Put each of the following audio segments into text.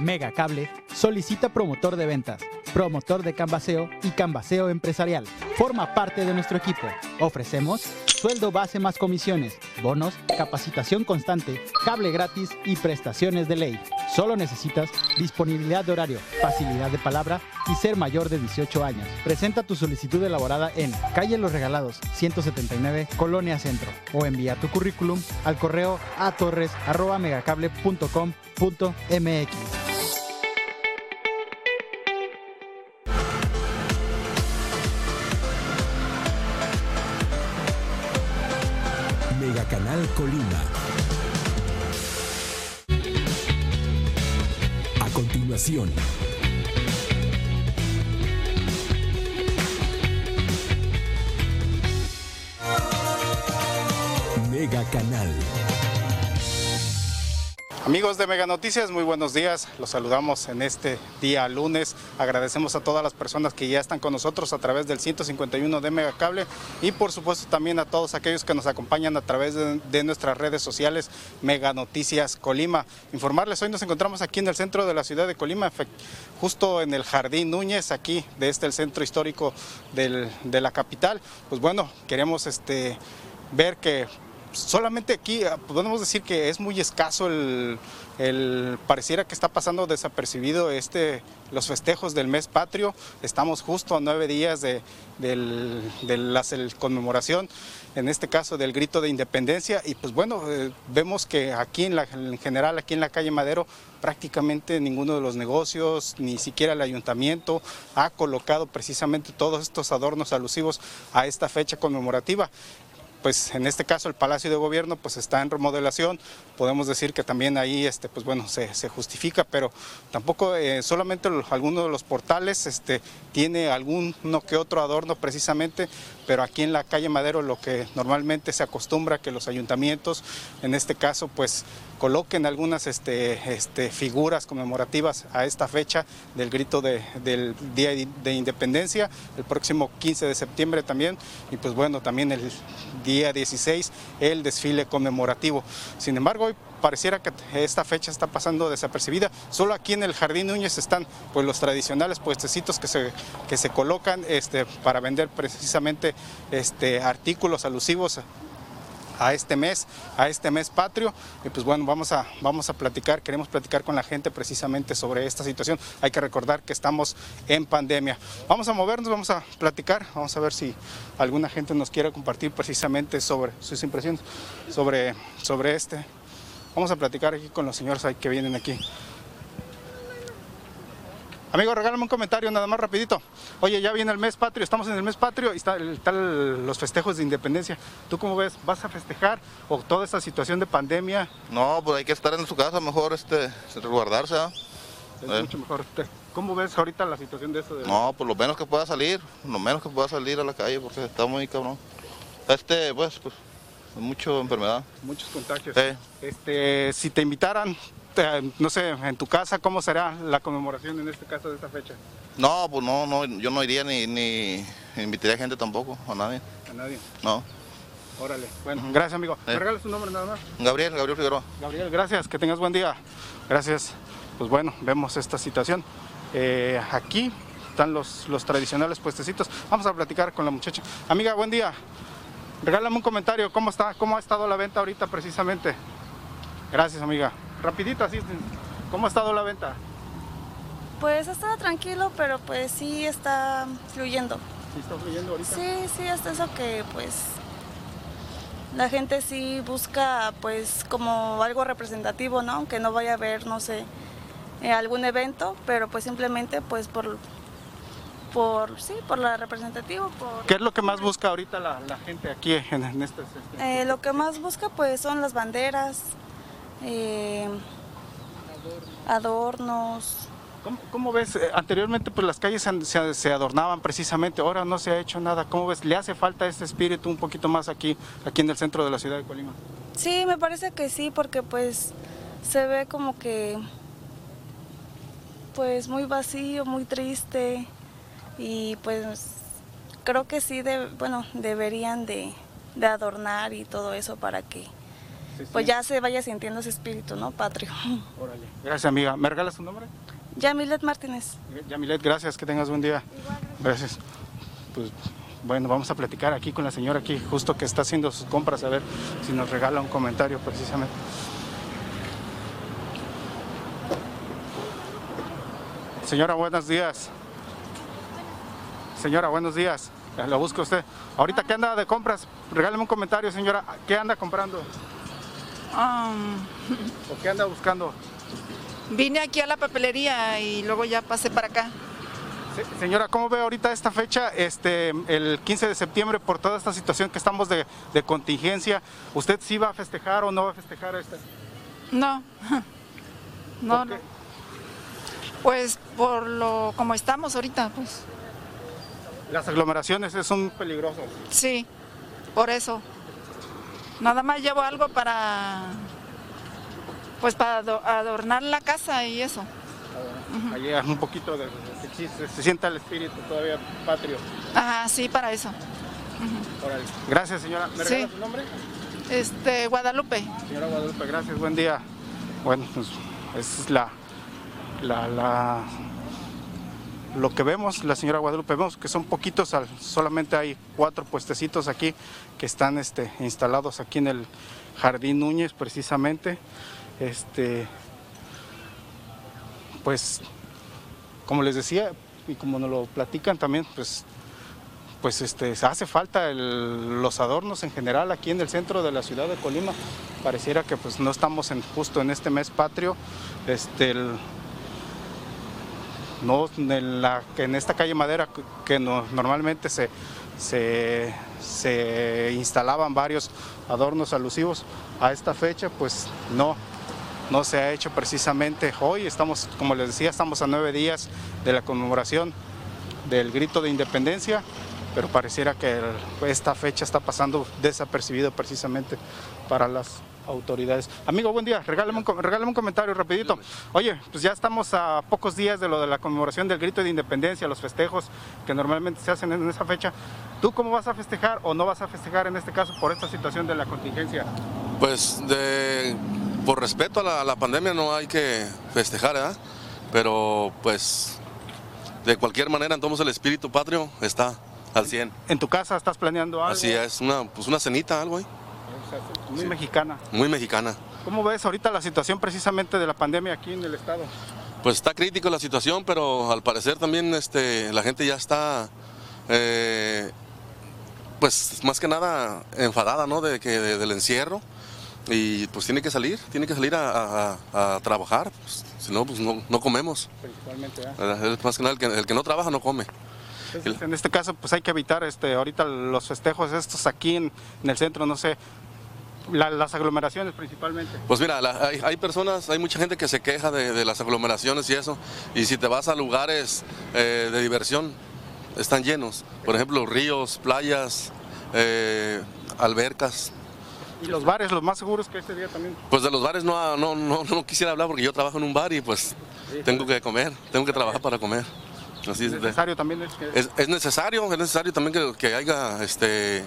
Mega Cable solicita promotor de ventas, promotor de canvaseo y canvaseo empresarial. Forma parte de nuestro equipo. Ofrecemos sueldo base más comisiones, bonos, capacitación constante, cable gratis y prestaciones de ley. Solo necesitas disponibilidad de horario, facilidad de palabra y ser mayor de 18 años. Presenta tu solicitud elaborada en Calle Los Regalados, 179, Colonia Centro, o envía tu currículum al correo a Colima. A continuación. Mega Canal. Amigos de Mega Noticias, muy buenos días. Los saludamos en este día lunes. Agradecemos a todas las personas que ya están con nosotros a través del 151 de Mega Cable y por supuesto también a todos aquellos que nos acompañan a través de, nuestras redes sociales Mega Noticias Colima. Informarles, hoy nos encontramos aquí en el centro de la ciudad de Colima, justo en el Jardín Núñez, aquí de este el centro histórico de la capital. Pues bueno, queremos este, ver que solamente aquí ah, podemos decir que es muy escaso el, pareciera que está pasando desapercibido este los festejos del mes patrio. Estamos justo a nueve días de, de la conmemoración en este caso del grito de independencia. Y pues bueno eh, vemos que aquí en, la, en general aquí en la calle Madero prácticamente ninguno de los negocios ni siquiera el ayuntamiento ha colocado precisamente todos estos adornos alusivos a esta fecha conmemorativa pues en este caso el Palacio de Gobierno pues está en remodelación, podemos decir que también ahí este pues bueno se, se justifica, pero tampoco eh, solamente lo- alguno de los portales este tiene alguno que otro adorno precisamente, pero aquí en la calle Madero lo que normalmente se acostumbra que los ayuntamientos en este caso pues coloquen algunas este, este, figuras conmemorativas a esta fecha del grito de- del Día de Independencia, el próximo 15 de septiembre también, y pues bueno, también el día 16 el desfile conmemorativo. Sin embargo, hoy pareciera que esta fecha está pasando desapercibida. Solo aquí en el Jardín Núñez están pues los tradicionales puestecitos que se, que se colocan este, para vender precisamente este, artículos alusivos a este mes, a este mes patrio. Y pues bueno, vamos a, vamos a platicar, queremos platicar con la gente precisamente sobre esta situación. Hay que recordar que estamos en pandemia. Vamos a movernos, vamos a platicar, vamos a ver si alguna gente nos quiere compartir precisamente sobre sus impresiones sobre, sobre este. Vamos a platicar aquí con los señores que vienen aquí. Amigo, regálame un comentario nada más rapidito. Oye, ya viene el mes patrio, estamos en el mes patrio y está- están los festejos de independencia. ¿Tú cómo ves? ¿Vas a festejar o toda esta situación de pandemia No, pues hay que estar en su casa mejor, este, resguardarse. ¿ah? es Eh. mucho mejor? ¿Cómo ves ahorita la situación de eso? de- No, pues lo menos que pueda salir, lo menos que pueda salir a la calle porque está muy cabrón. Este, pues, pues, mucho enfermedad. Muchos contagios. Eh. Este, si te invitaran, te- no sé, en tu casa, ¿cómo será la conmemoración en este caso de esta fecha? No, pues no, no, yo no iría ni, ni invitaría gente tampoco, a nadie. A nadie. No. Órale. Bueno, gracias, amigo. ¿Me Eh. regalas tu nombre nada más? Gabriel, Gabriel Figueroa. Gabriel, gracias, que tengas buen día. Gracias. Pues bueno, vemos esta situación. Eh, aquí están los, los tradicionales puestecitos. Vamos a platicar con la muchacha. Amiga, buen día. Regálame un comentario. ¿Cómo está? ¿Cómo ha estado la venta ahorita precisamente? Gracias, amiga. Rapidito, así. ¿Cómo ha estado la venta? Pues ha estado tranquilo, pero pues sí está fluyendo. ¿Sí está fluyendo ahorita? Sí, sí, hasta eso que pues la gente sí busca pues como algo representativo, ¿no? Aunque no vaya a haber, no sé, eh, algún evento, pero pues simplemente pues por, por sí, por la representativo, por... ¿Qué es lo que más busca ahorita la, la gente aquí en, en este, este- Eh, lo que más busca pues son las banderas, eh, adornos. ¿Cómo, cómo ves? Eh, Anteriormente pues las calles se, adornaban precisamente, ahora no se ha hecho nada. ¿Cómo ves? ¿Le hace falta ese espíritu un poquito más aquí, aquí en el centro de la ciudad de Colima? Sí, me parece que sí, porque pues se ve como que pues muy vacío, muy triste y pues creo que sí, de, bueno, deberían de, de adornar y todo eso para que pues ya se vaya sintiendo ese espíritu, ¿no? Patrio. Órale. Gracias, amiga. ¿Me regalas tu nombre? Yamilet Martínez. Yamilet, gracias, que tengas buen día. gracias. Pues bueno, vamos a platicar aquí con la señora aquí, justo que está haciendo sus compras, a ver si nos regala un comentario precisamente. Señora, buenos días. Señora, buenos días. Lo busca usted. Ahorita, ¿qué anda de compras? Regáleme un comentario, señora. ¿Qué anda comprando? Um, ¿O qué anda buscando? vine aquí a la papelería y luego ya pasé para acá. Se- Señora, ¿cómo ve ahorita esta fecha, este, el 15 de septiembre, por toda esta situación que estamos de, de contingencia? ¿Usted sí va a festejar o no va a festejar esta? No, no, ¿Por no. qué? Pues por lo como estamos ahorita, pues Las aglomeraciones son peligrosas. sí, por eso. Nada más llevo algo para, pues para ado- adornar la casa y eso. Hay un poquito de... Se, se- se sienta el espíritu todavía patrio. Ajá, sí, para eso. Gracias, señora. ¿Me Sí. su nombre? Este, Guadalupe. Señora Guadalupe, gracias, buen día. Bueno, pues esa es la, la, la- lo que vemos, la señora Guadalupe, vemos que son poquitos, solamente hay cuatro puestecitos aquí que están este, instalados aquí en el Jardín Núñez precisamente. Este, pues, como les decía, y como nos lo platican también, pues pues este, hace falta los adornos en general aquí en el centro de la ciudad de Colima. Pareciera que pues no estamos en, justo en este mes patrio. Este, no, en, esta calle Madera que, que no- normalmente se, se, instalaban varios adornos alusivos a esta fecha, pues no, no se ha hecho precisamente hoy. Estamos, como les decía, estamos a nueve días de la conmemoración del grito de independencia, pero pareciera que esta fecha está pasando desapercibido precisamente para las autoridades. Amigo, buen día, regálame un, regálame un comentario rapidito. Oye, pues ya estamos a pocos días de lo de la conmemoración del grito de independencia, los festejos que normalmente se hacen en esa fecha. ¿Tú cómo vas a festejar o no vas a festejar en este caso por esta situación de la contingencia? Pues de, por respeto a la, a la pandemia no hay que festejar, ¿verdad? Pero pues de cualquier manera entonces el espíritu patrio está al 100. ¿En tu casa estás planeando algo? Así es, una, pues una cenita, algo ahí, O sea, muy mexicana. muy mexicana. ¿Cómo ves ahorita la situación precisamente de la pandemia aquí en el estado? Pues está crítico la situación, pero al parecer también este, la gente ya está, eh, pues más que nada enfadada, ¿no? De que, de- del encierro y pues tiene que salir, tiene que salir a, a- a trabajar, pues, si no, pues no, no comemos. Principalmente, ¿eh? Es más que nada el que, el que no trabaja no come. Entonces, en este caso, pues hay que evitar este, ahorita los festejos estos aquí en, en el centro, no sé, la- las aglomeraciones principalmente. Pues mira, la- hay, hay personas, hay mucha gente que se queja de, de las aglomeraciones y eso, y si te vas a lugares eh, de diversión, están llenos. Por ejemplo, ríos, playas, eh, albercas. Y los bares, los más seguros que este día también. Pues de los bares no, no, no, no quisiera hablar porque yo trabajo en un bar y pues tengo que comer, tengo que trabajar para comer. Así Es de- necesario también es que es, es necesario, es necesario también que, que haya, este,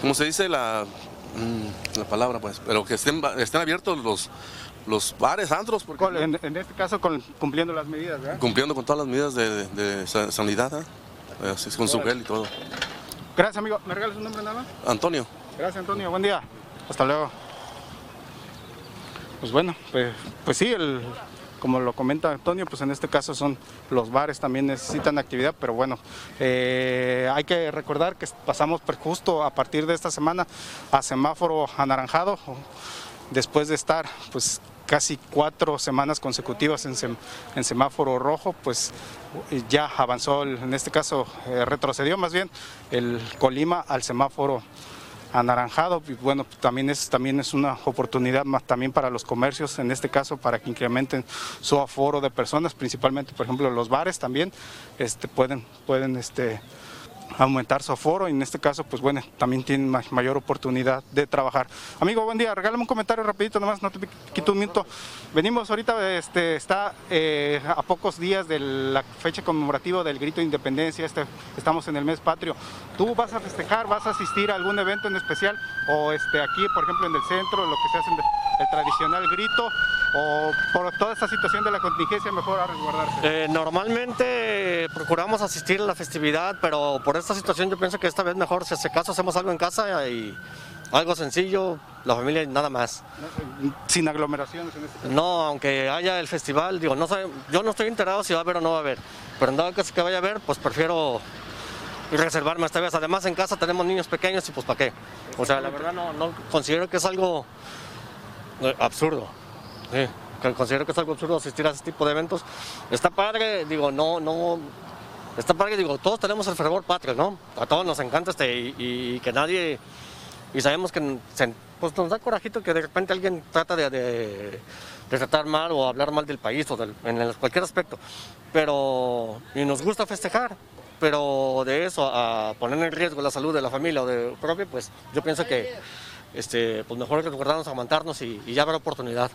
¿cómo se dice? La, mm, la palabra, pues, pero que estén, estén abiertos los, los bares, antros, porque con- en, en este caso con- cumpliendo las medidas, ¿verdad? cumpliendo con todas las medidas de, de sa- sanidad, ¿eh? Así es, con su gel y todo. Gracias, amigo. ¿Me regalas un nombre nada más? Antonio. Gracias, Antonio. Buen día. Hasta luego. Pues bueno, pues, pues sí, el, como lo comenta Antonio, pues en este caso son los bares también necesitan actividad, pero bueno, eh, hay que recordar que pasamos justo a partir de esta semana a semáforo anaranjado, después de estar pues casi cuatro semanas consecutivas en, sem- en semáforo rojo, pues ya avanzó, el- en este caso eh, retrocedió más bien el Colima al semáforo anaranjado y bueno también es también es una oportunidad más también para los comercios en este caso para que incrementen su aforo de personas principalmente por ejemplo los bares también este pueden pueden este aumentar su aforo y en este caso pues bueno también tienen ma- mayor oportunidad de trabajar. Amigo, buen día, regálame un comentario rapidito nomás, no te quito un minuto. Venimos ahorita, este, está eh, a pocos días de la fecha conmemorativa del grito de independencia, este, estamos en el mes patrio. ¿Tú vas a festejar, vas a asistir a algún evento en especial o este, aquí por ejemplo en el centro, lo que se hace el tradicional grito o por toda esta situación de la contingencia mejor a resguardarse? Eh, normalmente procuramos asistir a la festividad, pero por esta situación yo pienso que esta vez mejor, si hace caso, hacemos algo en casa y algo sencillo, la familia y nada más. Sin aglomeraciones en este caso. No, aunque haya el festival, digo, no sé, yo no estoy enterado si va a haber o no va a haber, pero en dado caso que vaya a haber, pues prefiero reservarme esta vez. Además en casa tenemos niños pequeños y pues para qué. O sea, la verdad no, no considero que es algo eh, absurdo. Que considero que es algo absurdo asistir a este tipo de eventos. Está padre, digo, no, no, está padre, digo, todos tenemos el fervor patrio, ¿no? A todos nos encanta este y, y que nadie, y sabemos que se- pues nos da corajito que de repente alguien trata de, de- de tratar mal o hablar mal del país o del- en el- cualquier aspecto, pero, y nos gusta festejar. Pero de eso a poner en riesgo la salud de la familia o de propia, pues yo pienso que este, pues mejor resguardarnos, aguantarnos y, y ya habrá oportunidad.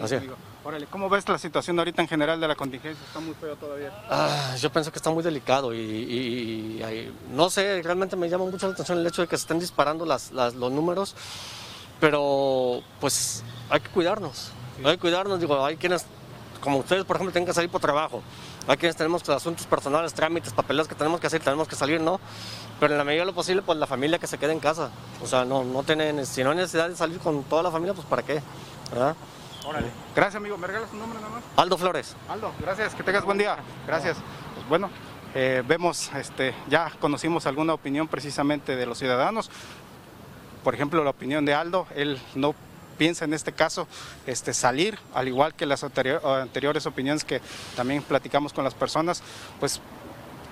Así es. Órale, ¿cómo ves la situación ahorita en general de la contingencia? Está muy feo todavía. Ah, yo pienso que está muy delicado y, y- y no sé, realmente me llama mucho la atención el hecho de que se estén disparando las, las- los números, pero pues hay que cuidarnos, hay que cuidarnos, digo, hay quienes, como ustedes por ejemplo, tienen que salir por trabajo, hay quienes tenemos asuntos personales, trámites, papeleos que tenemos que hacer, tenemos que salir, ¿no? Pero en la medida de lo posible, pues la familia que se quede en casa, o sea, no, no tienen, si no hay necesidad de salir con toda la familia, pues ¿para qué? ¿verdad? Órale. Gracias, amigo. ¿Me regalas un nombre nada más? Aldo Flores. Aldo, gracias. Que tengas buen día. Gracias. Pues bueno, eh, vemos, este, ya conocimos alguna opinión precisamente de los ciudadanos. Por ejemplo, la opinión de Aldo, él no piensa en este caso este, salir, al igual que las anterior- anteriores opiniones que también platicamos con las personas, pues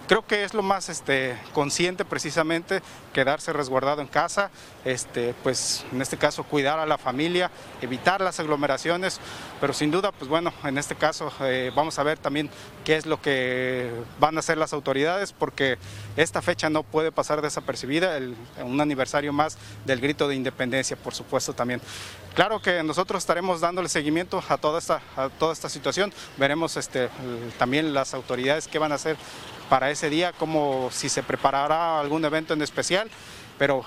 creo que es lo más este, consciente precisamente quedarse resguardado en casa, este, pues en este caso cuidar a la familia, evitar las aglomeraciones, pero sin duda, pues bueno, en este caso eh, vamos a ver también qué es lo que van a hacer las autoridades, porque esta fecha no puede pasar desapercibida, un aniversario más del grito de independencia, por supuesto también. Claro que nosotros estaremos dándole seguimiento a toda esta, a situación, veremos este, también las autoridades qué van a hacer para ese día, como si se preparará algún evento en especial, pero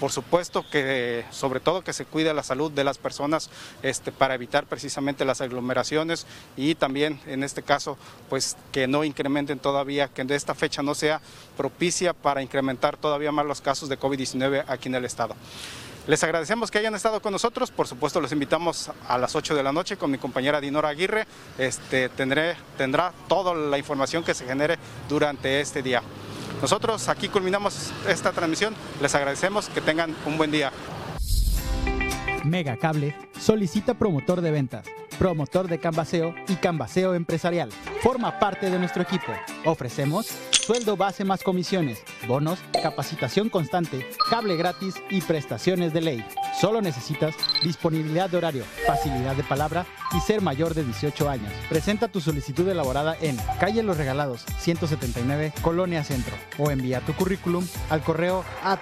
por supuesto que sobre todo que se cuide la salud de las personas este, para evitar precisamente las aglomeraciones y también en este caso pues que no incrementen todavía, que de esta fecha no sea propicia para incrementar todavía más los casos de COVID-19 aquí en el estado. Les agradecemos que hayan estado con nosotros. Por supuesto, los invitamos a las 8 de la noche con mi compañera Dinora Aguirre. Este, tendré, tendrá toda la información que se genere durante este día. Nosotros aquí culminamos esta transmisión. Les agradecemos que tengan un buen día. Mega Cable solicita promotor de ventas, promotor de canvaseo y canvaseo empresarial. Forma parte de nuestro equipo. Ofrecemos sueldo base más comisiones, bonos, capacitación constante, cable gratis y prestaciones de ley. Solo necesitas disponibilidad de horario, facilidad de palabra y ser mayor de 18 años. Presenta tu solicitud elaborada en Calle Los Regalados, 179, Colonia Centro, o envía tu currículum al correo a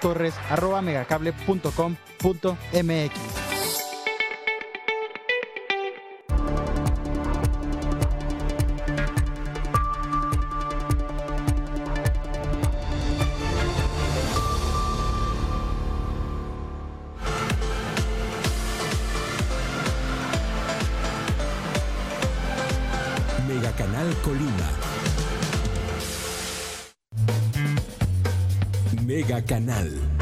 Canal.